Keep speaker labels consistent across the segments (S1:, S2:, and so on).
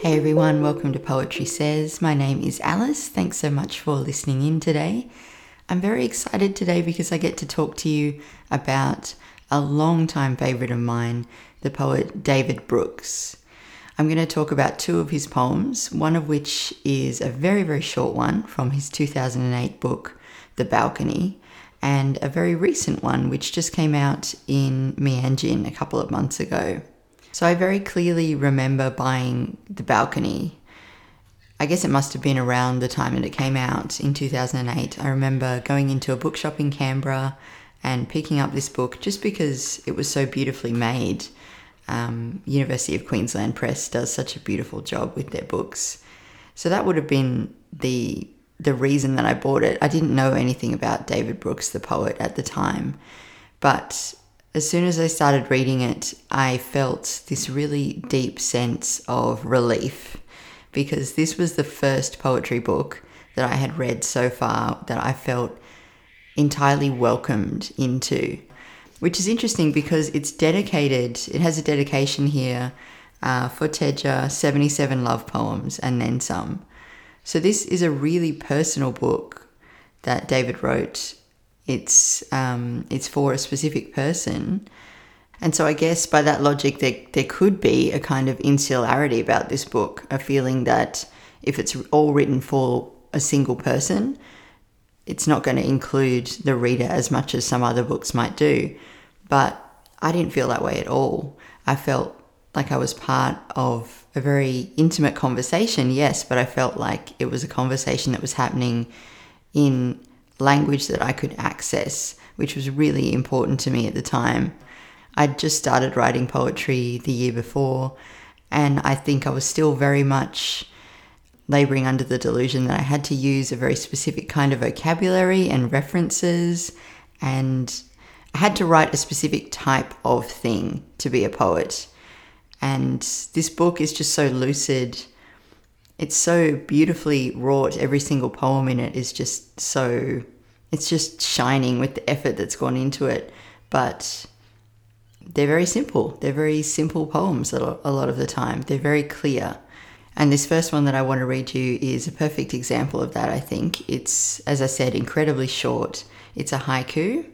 S1: Hey everyone, welcome to Poetry Says. My name is Alice. Thanks so much for listening in today. I'm very excited today because I get to talk to you about a long-time favourite of mine, the poet David Brooks. I'm going to talk about two of his poems, one of which is a very, very short one from his 2008 book, The Balcony, and a very recent one which just came out in Meanjin a couple of months ago. So I very clearly remember buying The Balcony. I guess it must have been around the time that it came out in 2008. I remember going into a bookshop in Canberra and picking up this book just because it was so beautifully made. Um, University of Queensland Press does such a beautiful job with their books. So that would have been the the reason that I bought it. I didn't know anything about David Brooks, the poet, at the time, but as soon as I started reading it, I felt this really deep sense of relief because this was the first poetry book that I had read so far that I felt entirely welcomed into. Which is interesting because it's dedicated, it has a dedication here uh, for Teya 77 love poems and then some. So, this is a really personal book that David wrote it's um, it's for a specific person. And so I guess by that logic, there, there could be a kind of insularity about this book, a feeling that if it's all written for a single person, it's not going to include the reader as much as some other books might do. But I didn't feel that way at all. I felt like I was part of a very intimate conversation, yes, but I felt like it was a conversation that was happening in language that I could access, which was really important to me at the time. I'd just started writing poetry the year before, and I think I was still very much laboring under the delusion that I had to use a very specific kind of vocabulary and references, and I had to write a specific type of thing to be a poet. And this book is just so lucid it's so beautifully wrought. Every single poem in it is just so, it's just shining with the effort that's gone into it. But they're very simple. They're very simple poems a lot of the time. They're very clear. And this first one that I want to read you is a perfect example of that, I think. It's, as I said, incredibly short. It's a haiku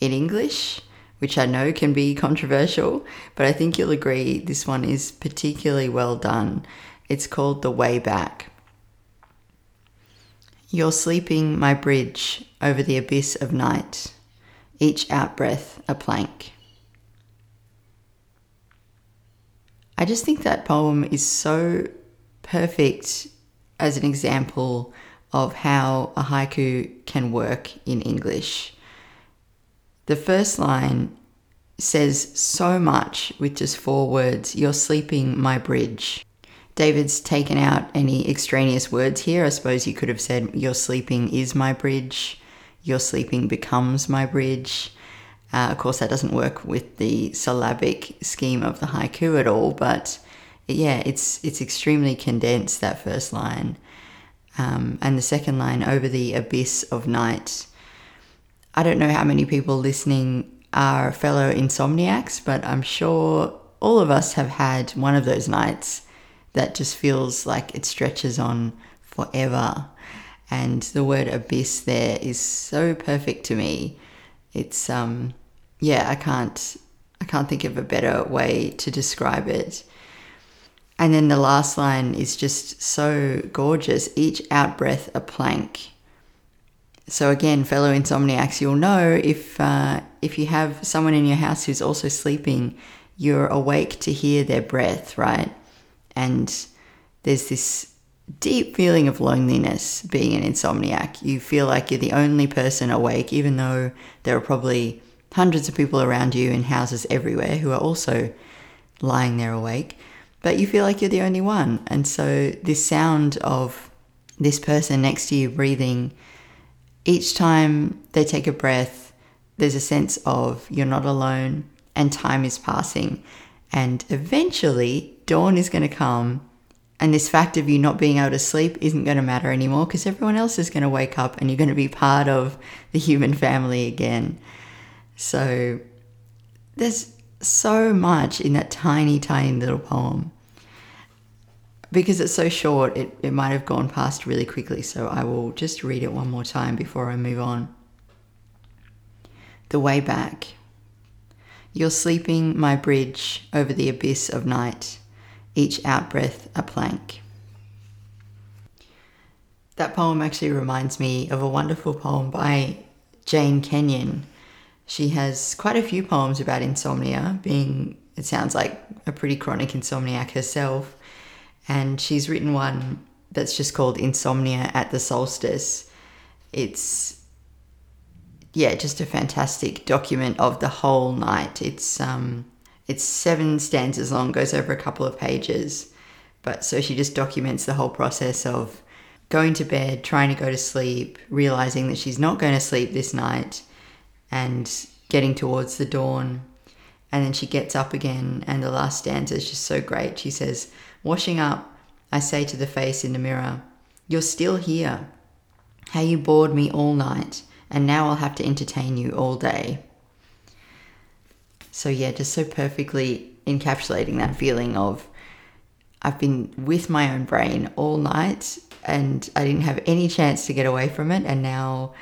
S1: in English, which I know can be controversial, but I think you'll agree this one is particularly well done. It's called The Way Back. You're sleeping my bridge over the abyss of night, each outbreath a plank. I just think that poem is so perfect as an example of how a haiku can work in English. The first line says so much with just four words You're sleeping my bridge. David's taken out any extraneous words here. I suppose you could have said, Your sleeping is my bridge, your sleeping becomes my bridge. Uh, of course, that doesn't work with the syllabic scheme of the haiku at all, but yeah, it's it's extremely condensed that first line, um, and the second line over the abyss of night. I don't know how many people listening are fellow insomniacs, but I'm sure all of us have had one of those nights that just feels like it stretches on forever. And the word abyss there is so perfect to me. It's um yeah, I can't I can't think of a better way to describe it. And then the last line is just so gorgeous. Each outbreath a plank. So again, fellow insomniacs, you'll know if uh, if you have someone in your house who's also sleeping, you're awake to hear their breath, right? And there's this deep feeling of loneliness being an insomniac. You feel like you're the only person awake, even though there are probably hundreds of people around you in houses everywhere who are also lying there awake, but you feel like you're the only one. And so, this sound of this person next to you breathing, each time they take a breath, there's a sense of you're not alone and time is passing. And eventually, dawn is going to come, and this fact of you not being able to sleep isn't going to matter anymore because everyone else is going to wake up and you're going to be part of the human family again. So, there's so much in that tiny, tiny little poem. because it's so short, it, it might have gone past really quickly, so I will just read it one more time before I move on. The way back. You're sleeping my bridge over the abyss of night, each outbreath a plank. That poem actually reminds me of a wonderful poem by Jane Kenyon. She has quite a few poems about insomnia, being, it sounds like, a pretty chronic insomniac herself and she's written one that's just called Insomnia at the Solstice. It's yeah, just a fantastic document of the whole night. It's um it's seven stanzas long, goes over a couple of pages. But so she just documents the whole process of going to bed, trying to go to sleep, realizing that she's not going to sleep this night, and getting towards the dawn. And then she gets up again, and the last stanza is just so great. She says, Washing up, I say to the face in the mirror, You're still here. How you bored me all night, and now I'll have to entertain you all day. So, yeah, just so perfectly encapsulating that feeling of I've been with my own brain all night and I didn't have any chance to get away from it, and now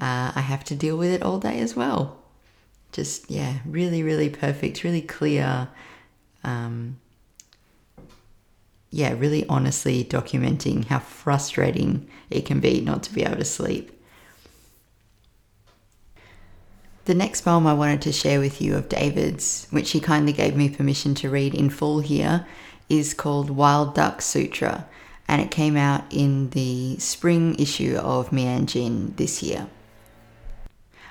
S1: uh, I have to deal with it all day as well. Just, yeah, really, really perfect, really clear. Um, yeah, really honestly documenting how frustrating it can be not to be able to sleep. The next poem I wanted to share with you of David's, which he kindly gave me permission to read in full here, is called Wild Duck Sutra, and it came out in the spring issue of Meanjin this year.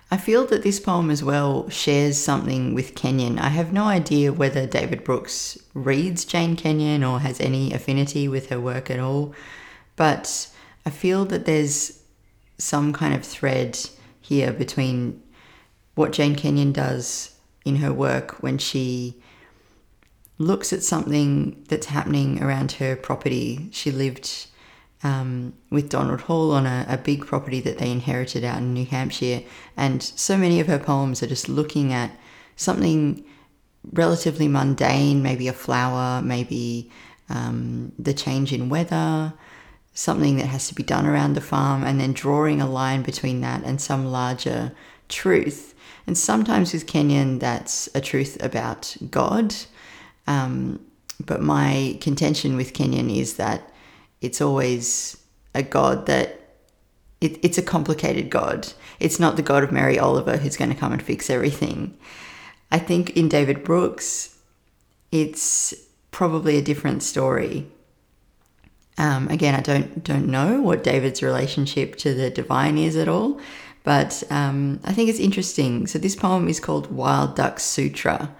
S1: I feel that this poem as well shares something with Kenyon. I have no idea whether David Brooks reads Jane Kenyon or has any affinity with her work at all, but I feel that there's some kind of thread here between what Jane Kenyon does in her work when she looks at something that's happening around her property. She lived um, with Donald Hall on a, a, big property that they inherited out in New Hampshire. And so many of her poems are just looking at something relatively mundane, maybe a flower, maybe um, the change in weather, something that has to be done around the farm, and then drawing a line between that and some larger truth. And sometimes with Kenyon, that's a truth about God. Um, but my contention with Kenyon is that it's always a God that it, it's a complicated God. It's not the God of Mary Oliver who's going to come and fix everything. I think in David Brooks, it's probably a different story. Um, again, I don't don't know what David's relationship to the divine is at all, but um, I think it's interesting. So this poem is called Wild Duck Sutra.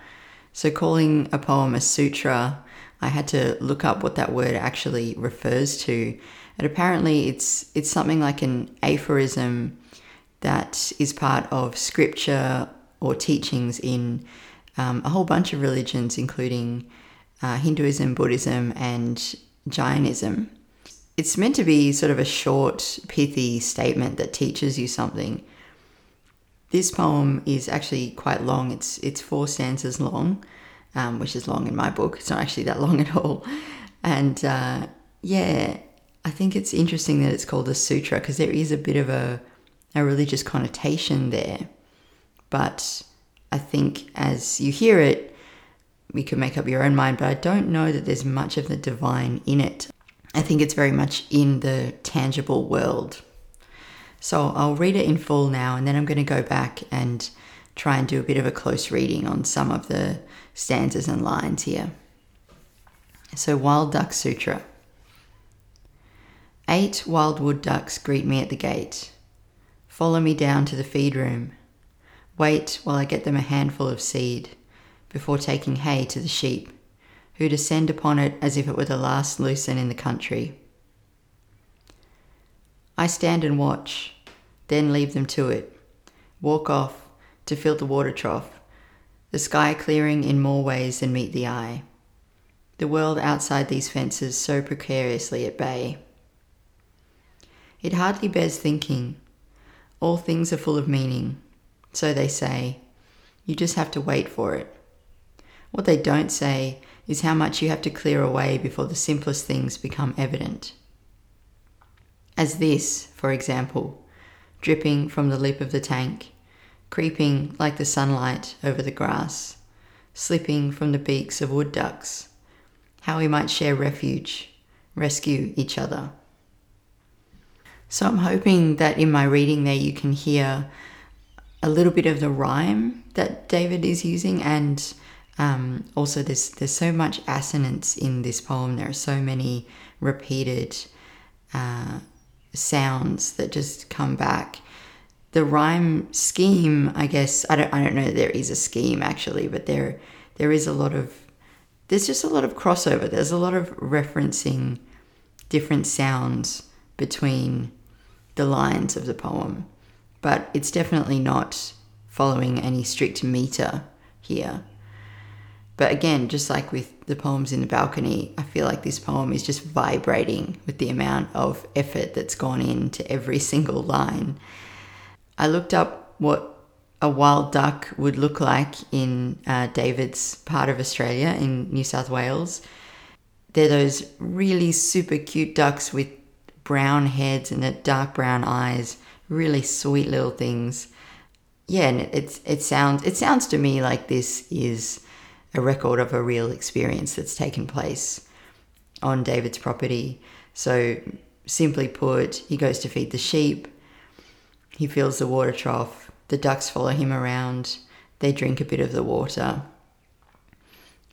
S1: So calling a poem a sutra I had to look up what that word actually refers to. And apparently it's it's something like an aphorism that is part of scripture or teachings in um, a whole bunch of religions, including uh, Hinduism, Buddhism, and Jainism. It's meant to be sort of a short, pithy statement that teaches you something. This poem is actually quite long. It's it's four stanzas long, um, which is long in my book. It's not actually that long at all. And uh, yeah, I think it's interesting that it's called a sutra because there is a bit of a, a religious connotation there. But I think as you hear it, you can make up your own mind, but I don't know that there's much of the divine in it. I think it's very much in the tangible world. So I'll read it in full now, and then I'm going to go back and try and do a bit of a close reading on some of the stanzas and lines here. So, Wild Duck Sutra. Eight wild wood ducks greet me at the gate. Follow me down to the feed room. Wait while I get them a handful of seed before taking hay to the sheep, who descend upon it as if it were the last lucerne in the country. I stand and watch, then leave them to it, walk off to fill the water trough, the sky clearing in more ways than meet the eye, the world outside these fences so precariously at bay. It hardly bears thinking. All things are full of meaning, so they say. You just have to wait for it. What they don't say is how much you have to clear away before the simplest things become evident. As this, for example, dripping from the lip of the tank, creeping like the sunlight over the grass, slipping from the beaks of wood ducks, how we might share refuge, rescue each other. So I'm hoping that in my reading there you can hear a little bit of the rhyme that David is using and um, also there's there's so much assonance in this poem. There are so many repeated uh, sounds that just come back. The rhyme scheme, I guess, I don't I don't know there is a scheme actually, but there there is a lot of there's just a lot of crossover. There's a lot of referencing different sounds between the lines of the poem, but it's definitely not following any strict meter here. But again, just like with the poems in the balcony, I feel like this poem is just vibrating with the amount of effort that's gone into every single line. I looked up what a wild duck would look like in uh, David's part of Australia in New South Wales. They're those really super cute ducks with brown heads and dark brown eyes, really sweet little things. Yeah, and it, it sounds it sounds to me like this is a record of a real experience that's taken place on David's property. So simply put, he goes to feed the sheep. He fills the water trough. The ducks follow him around. They drink a bit of the water.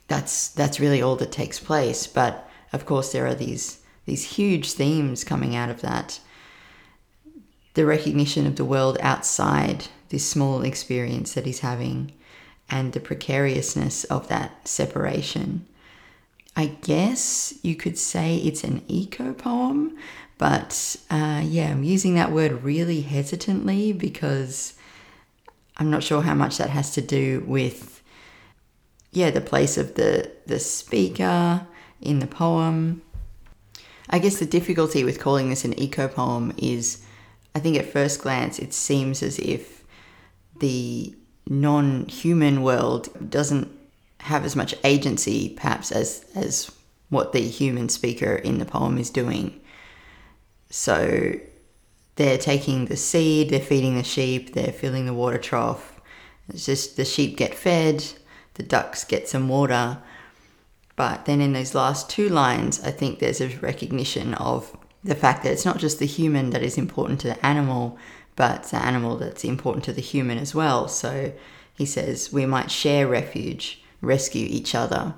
S1: That's that's really all that takes place. But of course, there are these these huge themes coming out of that. The recognition of the world outside this small experience that he's having and the precariousness of that separation. I guess you could say it's an eco poem, but uh, yeah, I'm using that word really hesitantly because I'm not sure how much that has to do with yeah the place of the the speaker in the poem I guess the difficulty with calling this an eco poem is I think at first glance it seems as if the non human world doesn't have as much agency, perhaps, as, as what the human speaker in the poem is doing. So they're taking the seed, they're feeding the sheep, they're filling the water trough. It's just the sheep get fed, the ducks get some water, but then in those last two lines, I think there's a recognition of the fact that it's not just the human that is important to the animal, but it's an animal that's important to the human as well. So he says we might share refuge, rescue each other.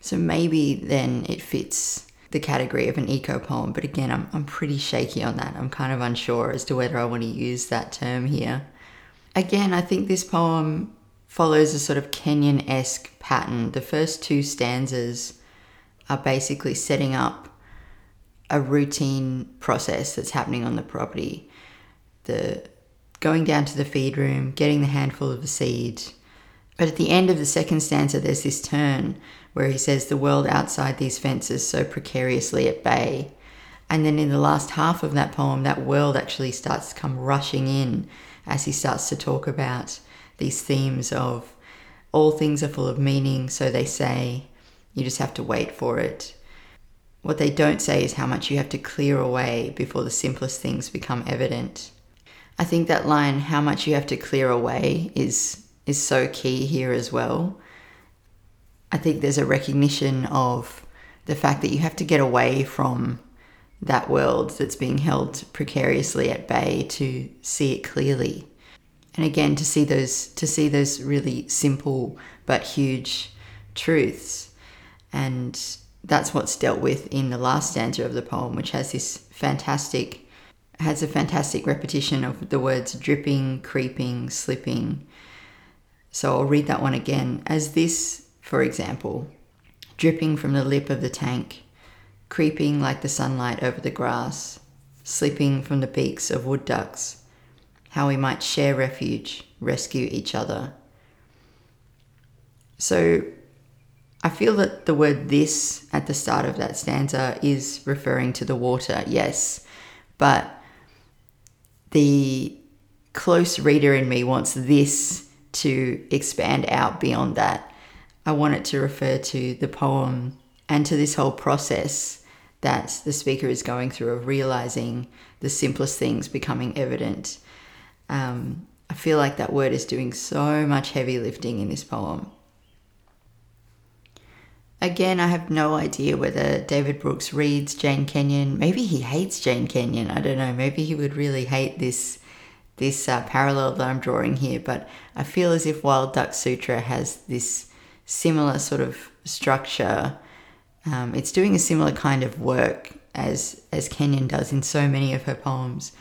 S1: So maybe then it fits the category of an eco poem, but again, I'm, I'm pretty shaky on that. I'm kind of unsure as to whether I want to use that term here. Again, I think this poem follows a sort of Kenyon esque pattern. The first two stanzas are basically setting up a routine process that's happening on the property. The going down to the feed room, getting the handful of the seed. But at the end of the second stanza, there's this turn where he says, The world outside these fences so precariously at bay. And then in the last half of that poem, that world actually starts to come rushing in as he starts to talk about these themes of all things are full of meaning, so they say, you just have to wait for it. What they don't say is how much you have to clear away before the simplest things become evident. I think that line, how much you have to clear away, is, is so key here as well. I think there's a recognition of the fact that you have to get away from that world that's being held precariously at bay to see it clearly and again to see those to see those really simple but huge truths and that's what's dealt with in the last stanza of the poem which has this fantastic has a fantastic repetition of the words dripping creeping slipping so i'll read that one again as this for example dripping from the lip of the tank creeping like the sunlight over the grass slipping from the beaks of wood ducks how we might share refuge, rescue each other. So I feel that the word this at the start of that stanza is referring to the water, yes, but the close reader in me wants this to expand out beyond that. I want it to refer to the poem and to this whole process that the speaker is going through of realizing the simplest things becoming evident. Um, I feel like that word is doing so much heavy lifting in this poem. Again, I have no idea whether David Brooks reads Jane Kenyon. Maybe he hates Jane Kenyon. I don't know. Maybe he would really hate this this uh, parallel that I'm drawing here. But I feel as if Wild Duck Sutra has this similar sort of structure. Um, it's doing a similar kind of work as as Kenyon does in so many of her poems.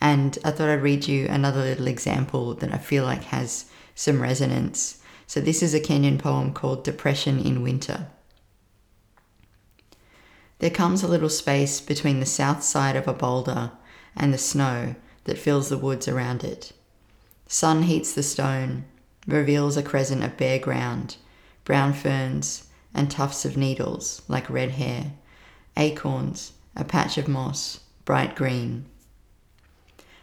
S1: And I thought I'd read you another little example that I feel like has some resonance. So this is a Kenyon poem called Depression in Winter. There comes a little space between the south side of a boulder and the snow that fills the woods around it. Sun heats the stone, reveals a crescent of bare ground, brown ferns, and tufts of needles like red hair, acorns, a patch of moss, bright green.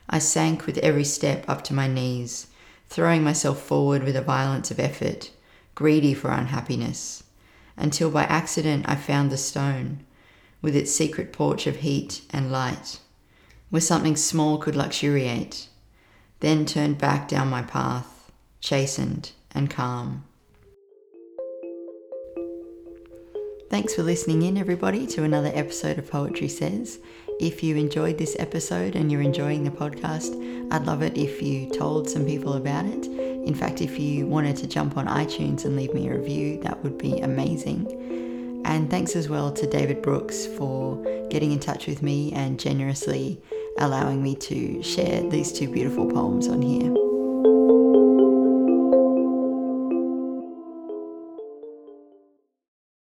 S1: I sank with every step up to my knees, throwing myself forward with a violence of effort, greedy for unhappiness, until by accident I found the stone, with its secret porch of heat and light, where something small could luxuriate, then turned back down my path, chastened and calm. Thanks for listening in, everybody, to another episode of Poetry Says. If you enjoyed this episode and you're enjoying the podcast, I'd love it if you told some people about it. In fact, if you wanted to jump on iTunes and leave me a review, that would be amazing. And thanks as well to David Brooks for getting in touch with me and generously allowing me to share these two beautiful poems on here.